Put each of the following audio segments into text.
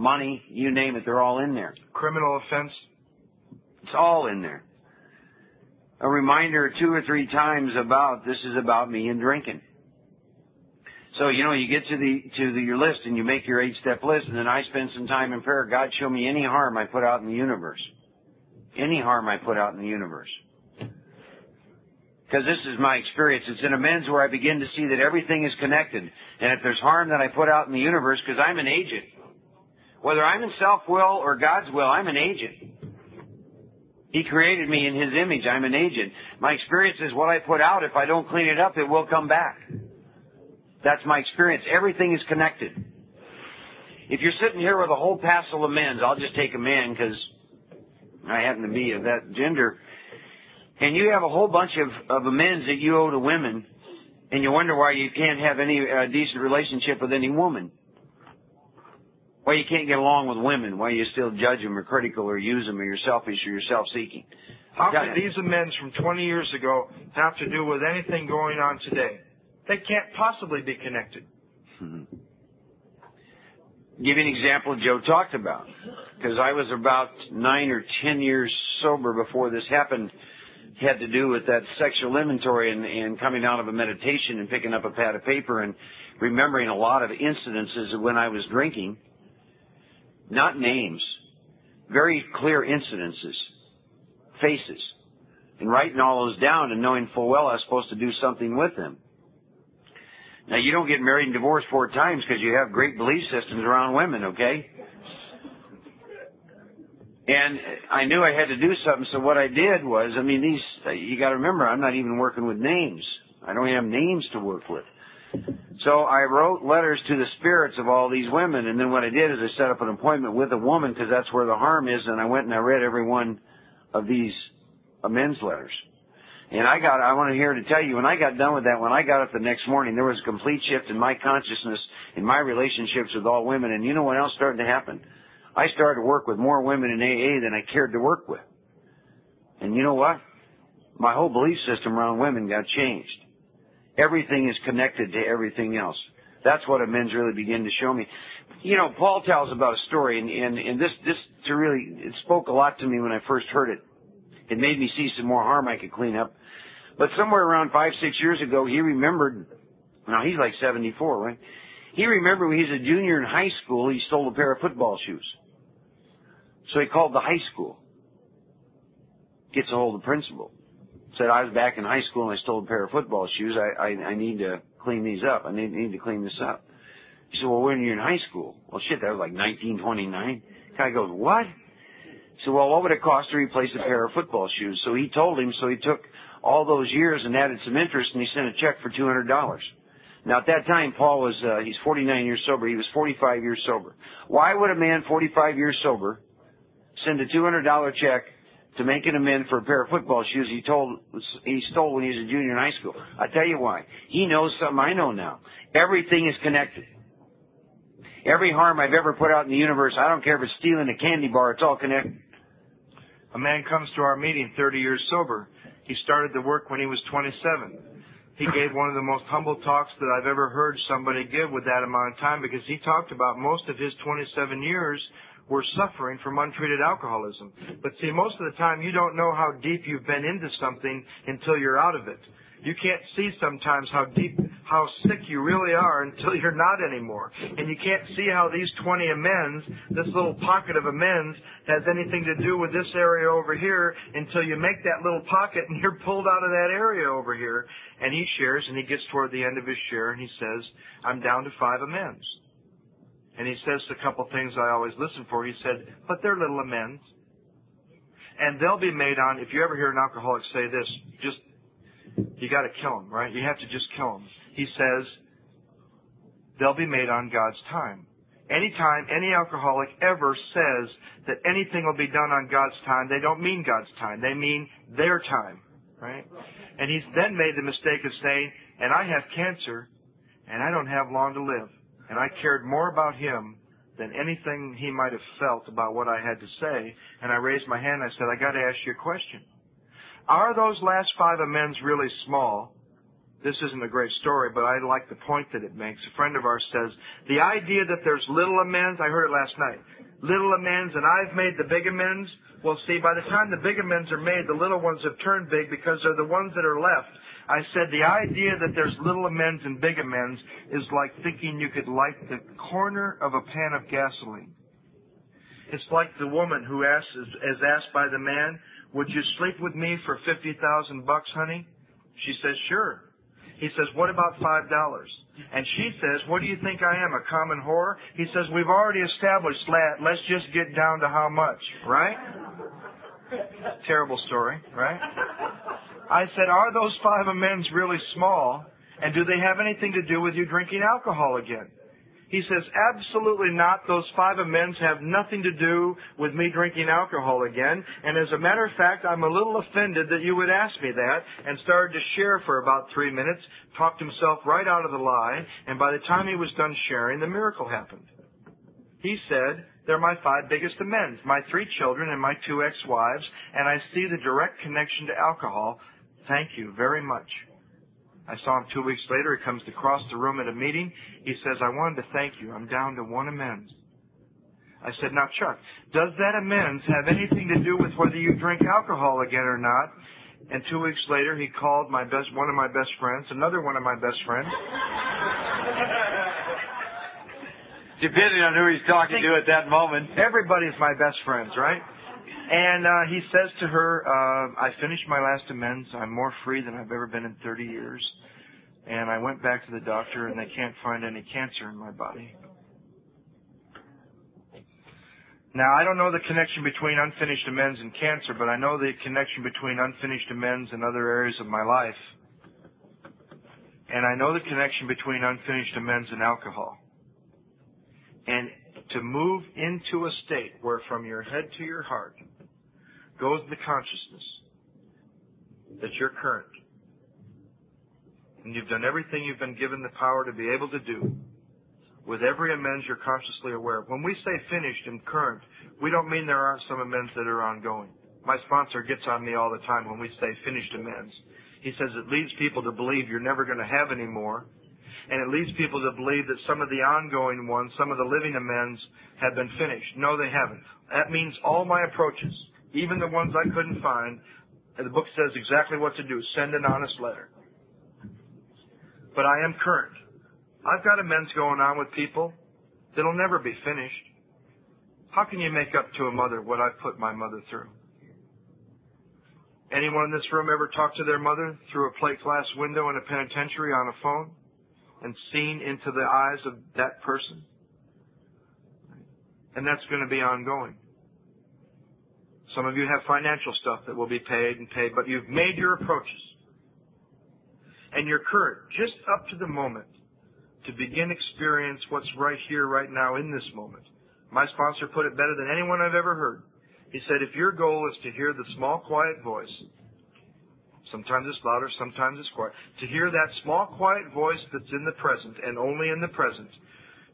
money, you name it, they're all in there. Criminal offense. It's all in there. A reminder two or three times about this is about me and drinking. So you know, you get to the to the, your list and you make your eight step list, and then I spend some time in prayer. God, show me any harm I put out in the universe, any harm I put out in the universe. Because this is my experience. It's in amends where I begin to see that everything is connected. And if there's harm that I put out in the universe, because I'm an agent, whether I'm in self will or God's will, I'm an agent. He created me in His image. I'm an agent. My experience is what I put out, if I don't clean it up, it will come back. That's my experience. Everything is connected. If you're sitting here with a whole passel of men's, I'll just take a man because I happen to be of that gender, and you have a whole bunch of, of amends that you owe to women, and you wonder why you can't have any uh, decent relationship with any woman. Why you can't get along with women, why you still judge them or critical or use them or you're selfish or you're self-seeking. How can these amends from 20 years ago have to do with anything going on today? They can't possibly be connected. Mm-hmm. Give you an example Joe talked about. Because I was about nine or ten years sober before this happened. Had to do with that sexual inventory and, and coming out of a meditation and picking up a pad of paper and remembering a lot of incidences of when I was drinking. Not names. Very clear incidences. Faces. And writing all those down and knowing full well I was supposed to do something with them. Now you don't get married and divorced four times because you have great belief systems around women, okay? And I knew I had to do something, so what I did was, I mean, these, you gotta remember, I'm not even working with names. I don't have names to work with. So I wrote letters to the spirits of all these women, and then what I did is I set up an appointment with a woman because that's where the harm is, and I went and I read every one of these amends letters. And I got, I want to hear to tell you, when I got done with that, when I got up the next morning, there was a complete shift in my consciousness, in my relationships with all women. And you know what else started to happen? I started to work with more women in AA than I cared to work with. And you know what? My whole belief system around women got changed. Everything is connected to everything else. That's what amends really begin to show me. You know, Paul tells about a story, and, and, and this, this to really, it spoke a lot to me when I first heard it. It made me see some more harm I could clean up. But somewhere around five, six years ago, he remembered, now he's like 74, right? He remembered when he was a junior in high school, he stole a pair of football shoes. So he called the high school. Gets a hold of the principal. Said, I was back in high school and I stole a pair of football shoes. I, I, I need to clean these up. I need, need to clean this up. He said, well, when you're in high school? Well, shit, that was like 1929. Guy goes, what? He said, well, what would it cost to replace a pair of football shoes? So he told him, so he took all those years and added some interest and he sent a check for $200. Now at that time, Paul was, uh, he's 49 years sober. He was 45 years sober. Why would a man 45 years sober send a $200 check to make an amend for a pair of football shoes he told, he stole when he was a junior in high school? I tell you why. He knows something I know now. Everything is connected. Every harm I've ever put out in the universe, I don't care if it's stealing a candy bar, it's all connected. A man comes to our meeting 30 years sober he started the work when he was 27. He gave one of the most humble talks that I've ever heard somebody give with that amount of time because he talked about most of his 27 years were suffering from untreated alcoholism. But see, most of the time you don't know how deep you've been into something until you're out of it. You can't see sometimes how deep, how sick you really are until you're not anymore. And you can't see how these 20 amends, this little pocket of amends, has anything to do with this area over here until you make that little pocket and you're pulled out of that area over here. And he shares and he gets toward the end of his share and he says, I'm down to five amends. And he says a couple things I always listen for. He said, but they're little amends. And they'll be made on, if you ever hear an alcoholic say this, just you got to kill them, right? You have to just kill them. He says they'll be made on God's time. Anytime any alcoholic ever says that anything will be done on God's time, they don't mean God's time. They mean their time, right? And he's then made the mistake of saying, and I have cancer and I don't have long to live. And I cared more about him than anything he might have felt about what I had to say. And I raised my hand and I said, I got to ask you a question. Are those last five amends really small this isn't a great story, but I like the point that it makes. A friend of ours says, the idea that there's little amends, I heard it last night, little amends and I've made the big amends. Well, see, by the time the big amends are made, the little ones have turned big because they're the ones that are left. I said the idea that there's little amends and big amends is like thinking you could light the corner of a pan of gasoline. It's like the woman who asks, is asked by the man, would you sleep with me for 50,000 bucks, honey? She says, sure. He says, what about $5? And she says, what do you think I am, a common whore? He says, we've already established that. Let's just get down to how much, right? Terrible story, right? I said, are those five amends really small? And do they have anything to do with you drinking alcohol again? He says, absolutely not. Those five amends have nothing to do with me drinking alcohol again. And as a matter of fact, I'm a little offended that you would ask me that and started to share for about three minutes, talked himself right out of the lie. And by the time he was done sharing, the miracle happened. He said, they're my five biggest amends, my three children and my two ex-wives, and I see the direct connection to alcohol. Thank you very much. I saw him two weeks later. He comes across the room at a meeting. He says, I wanted to thank you. I'm down to one amends. I said, now Chuck, does that amends have anything to do with whether you drink alcohol again or not? And two weeks later, he called my best, one of my best friends, another one of my best friends. Depending on who he's talking to at that moment. Everybody's my best friends, right? And uh, he says to her, uh, I finished my last amends. I'm more free than I've ever been in 30 years. And I went back to the doctor and they can't find any cancer in my body. Now, I don't know the connection between unfinished amends and cancer, but I know the connection between unfinished amends and other areas of my life. And I know the connection between unfinished amends and alcohol. And to move into a state where from your head to your heart, goes the consciousness that you're current. And you've done everything you've been given the power to be able to do. With every amends you're consciously aware of. When we say finished and current, we don't mean there aren't some amends that are ongoing. My sponsor gets on me all the time when we say finished amends. He says it leads people to believe you're never going to have any more. And it leads people to believe that some of the ongoing ones, some of the living amends have been finished. No, they haven't. That means all my approaches, even the ones I couldn't find. And the book says exactly what to do. Send an honest letter. But I am current. I've got amends going on with people that'll never be finished. How can you make up to a mother what I've put my mother through? Anyone in this room ever talked to their mother through a plate glass window in a penitentiary on a phone and seen into the eyes of that person? And that's going to be ongoing. Some of you have financial stuff that will be paid and paid, but you've made your approaches. And you're current, just up to the moment, to begin experience what's right here, right now, in this moment. My sponsor put it better than anyone I've ever heard. He said, if your goal is to hear the small, quiet voice, sometimes it's louder, sometimes it's quiet, to hear that small, quiet voice that's in the present and only in the present,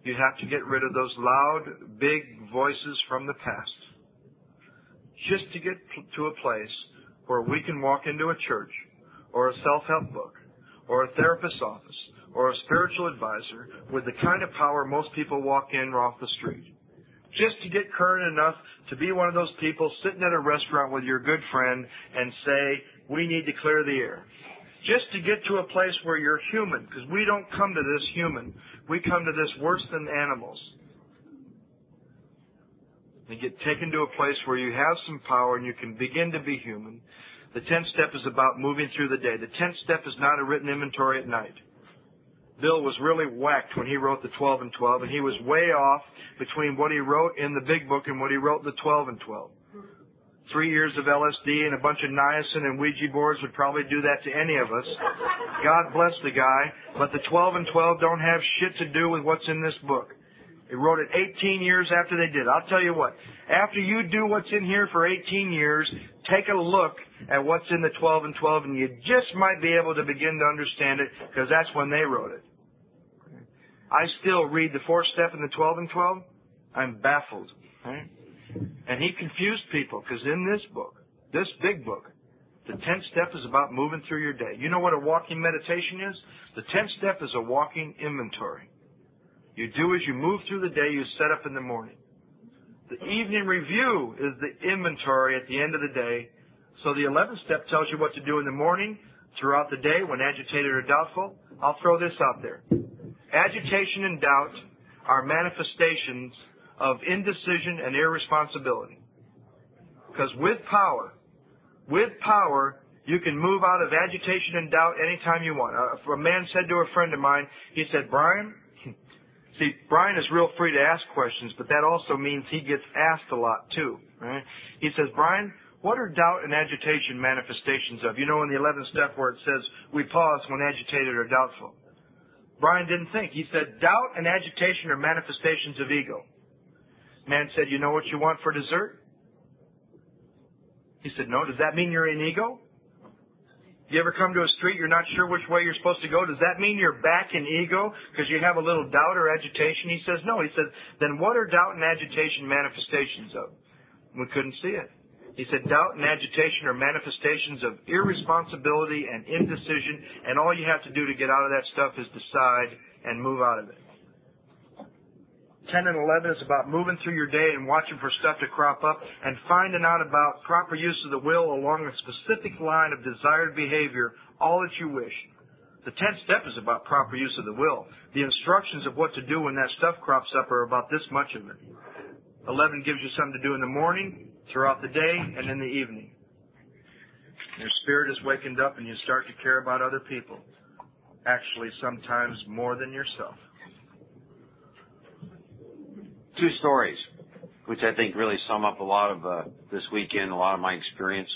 you have to get rid of those loud, big voices from the past just to get to a place where we can walk into a church or a self-help book or a therapist's office or a spiritual advisor with the kind of power most people walk in off the street. Just to get current enough to be one of those people sitting at a restaurant with your good friend and say, we need to clear the air. Just to get to a place where you're human, because we don't come to this human. We come to this worse than animals and get taken to a place where you have some power and you can begin to be human. The tenth step is about moving through the day. The tenth step is not a written inventory at night. Bill was really whacked when he wrote the 12 and 12, and he was way off between what he wrote in the big book and what he wrote in the 12 and 12. Three years of LSD and a bunch of niacin and Ouija boards would probably do that to any of us. God bless the guy, but the 12 and 12 don't have shit to do with what's in this book. They wrote it 18 years after they did. I'll tell you what, after you do what's in here for 18 years, take a look at what's in the 12 and 12 and you just might be able to begin to understand it because that's when they wrote it. I still read the fourth step in the 12 and 12. I'm baffled. Right? And he confused people because in this book, this big book, The tenth step is about moving through your day. You know what a walking meditation is? The tenth step is a walking inventory. You do as you move through the day you set up in the morning. The evening review is the inventory at the end of the day. So the eleventh step tells you what to do in the morning, throughout the day when agitated or doubtful. I'll throw this out there. Agitation and doubt are manifestations of indecision and irresponsibility. Because with power, with power, you can move out of agitation and doubt anytime you want. A man said to a friend of mine, he said, Brian, see, Brian is real free to ask questions, but that also means he gets asked a lot too, right? He says, Brian, what are doubt and agitation manifestations of? You know in the 11th step where it says, we pause when agitated or doubtful. Brian didn't think. He said, doubt and agitation are manifestations of ego. Man said, you know what you want for dessert? He said, no. Does that mean you're in ego? You ever come to a street you're not sure which way you're supposed to go? Does that mean you're back in ego because you have a little doubt or agitation? He says, no. He says, then what are doubt and agitation manifestations of? We couldn't see it. He said doubt and agitation are manifestations of irresponsibility and indecision, and all you have to do to get out of that stuff is decide and move out of it. 10 and 11 is about moving through your day and watching for stuff to crop up and finding out about proper use of the will along a specific line of desired behavior, all that you wish. The 10th step is about proper use of the will. The instructions of what to do when that stuff crops up are about this much of it. 11 gives you something to do in the morning, throughout the day, and in the evening. Your spirit is wakened up and you start to care about other people. Actually, sometimes more than yourself. Two stories, which I think really sum up a lot of uh, this weekend, a lot of my experience.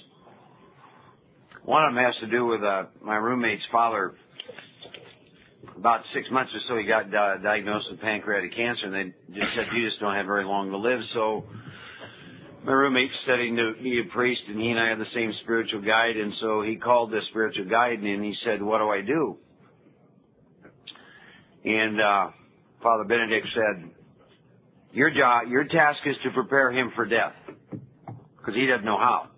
One of them has to do with uh, my roommate's father about six months or so, he got uh, diagnosed with pancreatic cancer, and they just said you just don't have very long to live. So my roommate's studying to be a priest, and he and I have the same spiritual guide, and so he called the spiritual guide, and he said, "What do I do?" And uh, Father Benedict said, "Your job, your task is to prepare him for death, because he doesn't know how."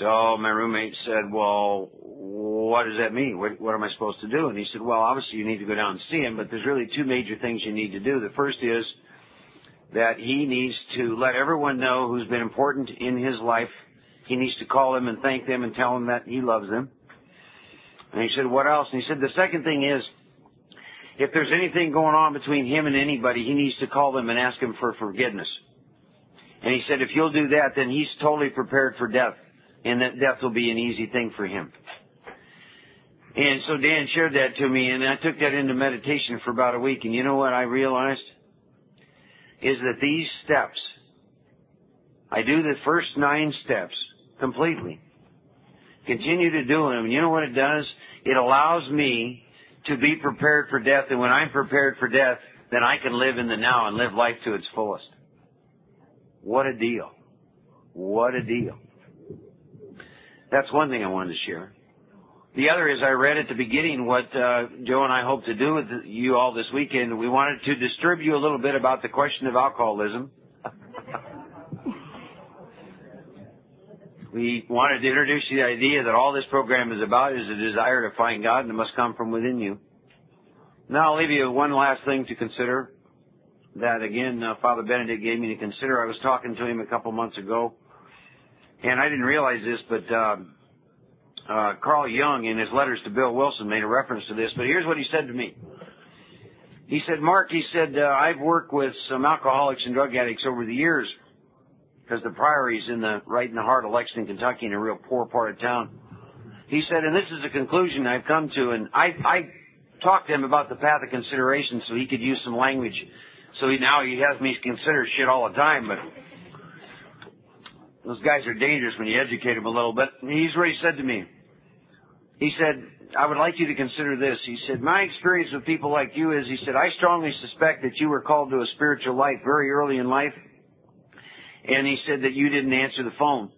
So my roommate said, "Well, what does that mean? What, what am I supposed to do? And he said, well, obviously you need to go down and see him, but there's really two major things you need to do. The first is that he needs to let everyone know who's been important in his life. He needs to call them and thank them and tell them that he loves them. And he said, what else? And he said, the second thing is, if there's anything going on between him and anybody, he needs to call them and ask them for forgiveness. And he said, if you'll do that, then he's totally prepared for death. And that death will be an easy thing for him. And so Dan shared that to me, and I took that into meditation for about a week. And you know what I realized? Is that these steps, I do the first nine steps completely. Continue to do them. And you know what it does? It allows me to be prepared for death. And when I'm prepared for death, then I can live in the now and live life to its fullest. What a deal. What a deal. That's one thing I wanted to share. The other is I read at the beginning what uh, Joe and I hope to do with you all this weekend. We wanted to disturb you a little bit about the question of alcoholism. We wanted to introduce the idea that all this program is about is a desire to find God and it must come from within you. Now I'll leave you one last thing to consider that again uh, Father Benedict gave me to consider. I was talking to him a couple months ago and I didn't realize this, but uh, uh, Carl Jung, in his letters to Bill Wilson, made a reference to this. But here's what he said to me. He said, Mark, he said, uh, I've worked with some alcoholics and drug addicts over the years because the Priory's in the right in the heart of Lexington, Kentucky, in a real poor part of town. He said, and this is a conclusion I've come to, and I, I talked to him about the path of consideration so he could use some language. So he, now he has me consider shit all the time, but those guys are dangerous when you educate them a little bit. He's what he said to me. He said, I would like you to consider this. He said, my experience with people like you is, he said, I strongly suspect that you were called to a spiritual life very early in life. And he said that you didn't answer the phone.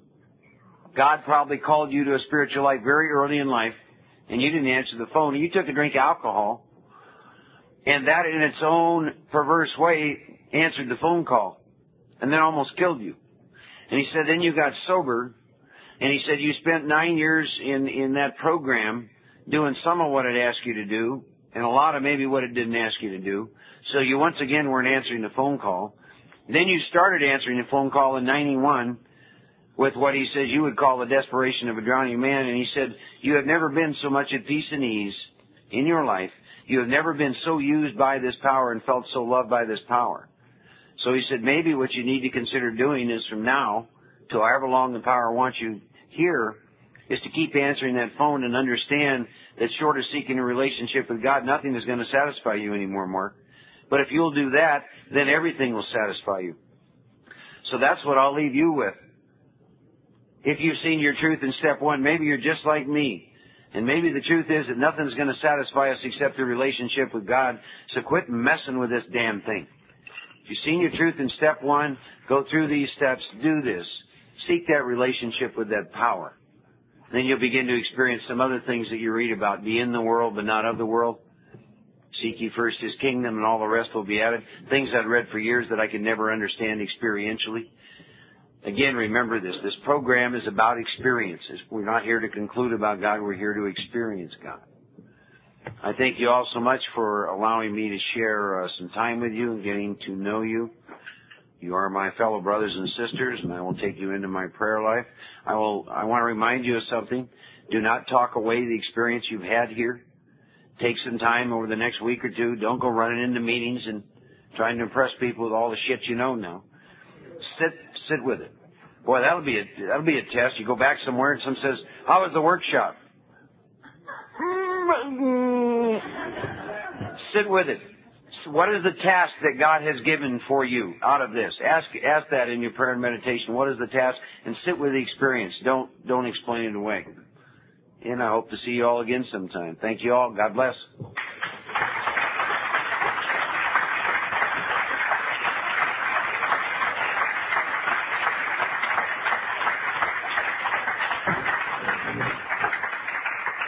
God probably called you to a spiritual life very early in life and you didn't answer the phone. You took a drink of alcohol and that in its own perverse way answered the phone call and then almost killed you. And he said, then you got sober And he said, you spent nine years in, in that program doing some of what it asked you to do and a lot of maybe what it didn't ask you to do. So you once again weren't answering the phone call. Then you started answering the phone call in 91 with what he says you would call the desperation of a drowning man. And he said, you have never been so much at peace and ease in your life. You have never been so used by this power and felt so loved by this power. So he said, maybe what you need to consider doing is from now till however long the power wants you here is to keep answering that phone and understand that short of seeking a relationship with God, nothing is going to satisfy you anymore, Mark. But if you'll do that, then everything will satisfy you. So that's what I'll leave you with. If you've seen your truth in step one, maybe you're just like me. And maybe the truth is that nothing's going to satisfy us except a relationship with God. So quit messing with this damn thing. If you've seen your truth in step one, go through these steps, do this. Seek that relationship with that power. Then you'll begin to experience some other things that you read about. Be in the world, but not of the world. Seek ye first his kingdom and all the rest will be added. Things I've read for years that I could never understand experientially. Again, remember this. This program is about experiences. We're not here to conclude about God. We're here to experience God. I thank you all so much for allowing me to share uh, some time with you and getting to know you. You are my fellow brothers and sisters, and I will take you into my prayer life. I will. I want to remind you of something. Do not talk away the experience you've had here. Take some time over the next week or two. Don't go running into meetings and trying to impress people with all the shit you know now. Sit, sit with it. Boy, that'll be a that'll be a test. You go back somewhere and someone says, "How was the workshop?" sit with it what is the task that God has given for you out of this? Ask ask that in your prayer and meditation. What is the task? And sit with the experience. Don't don't explain it away. And I hope to see you all again sometime. Thank you all. God bless.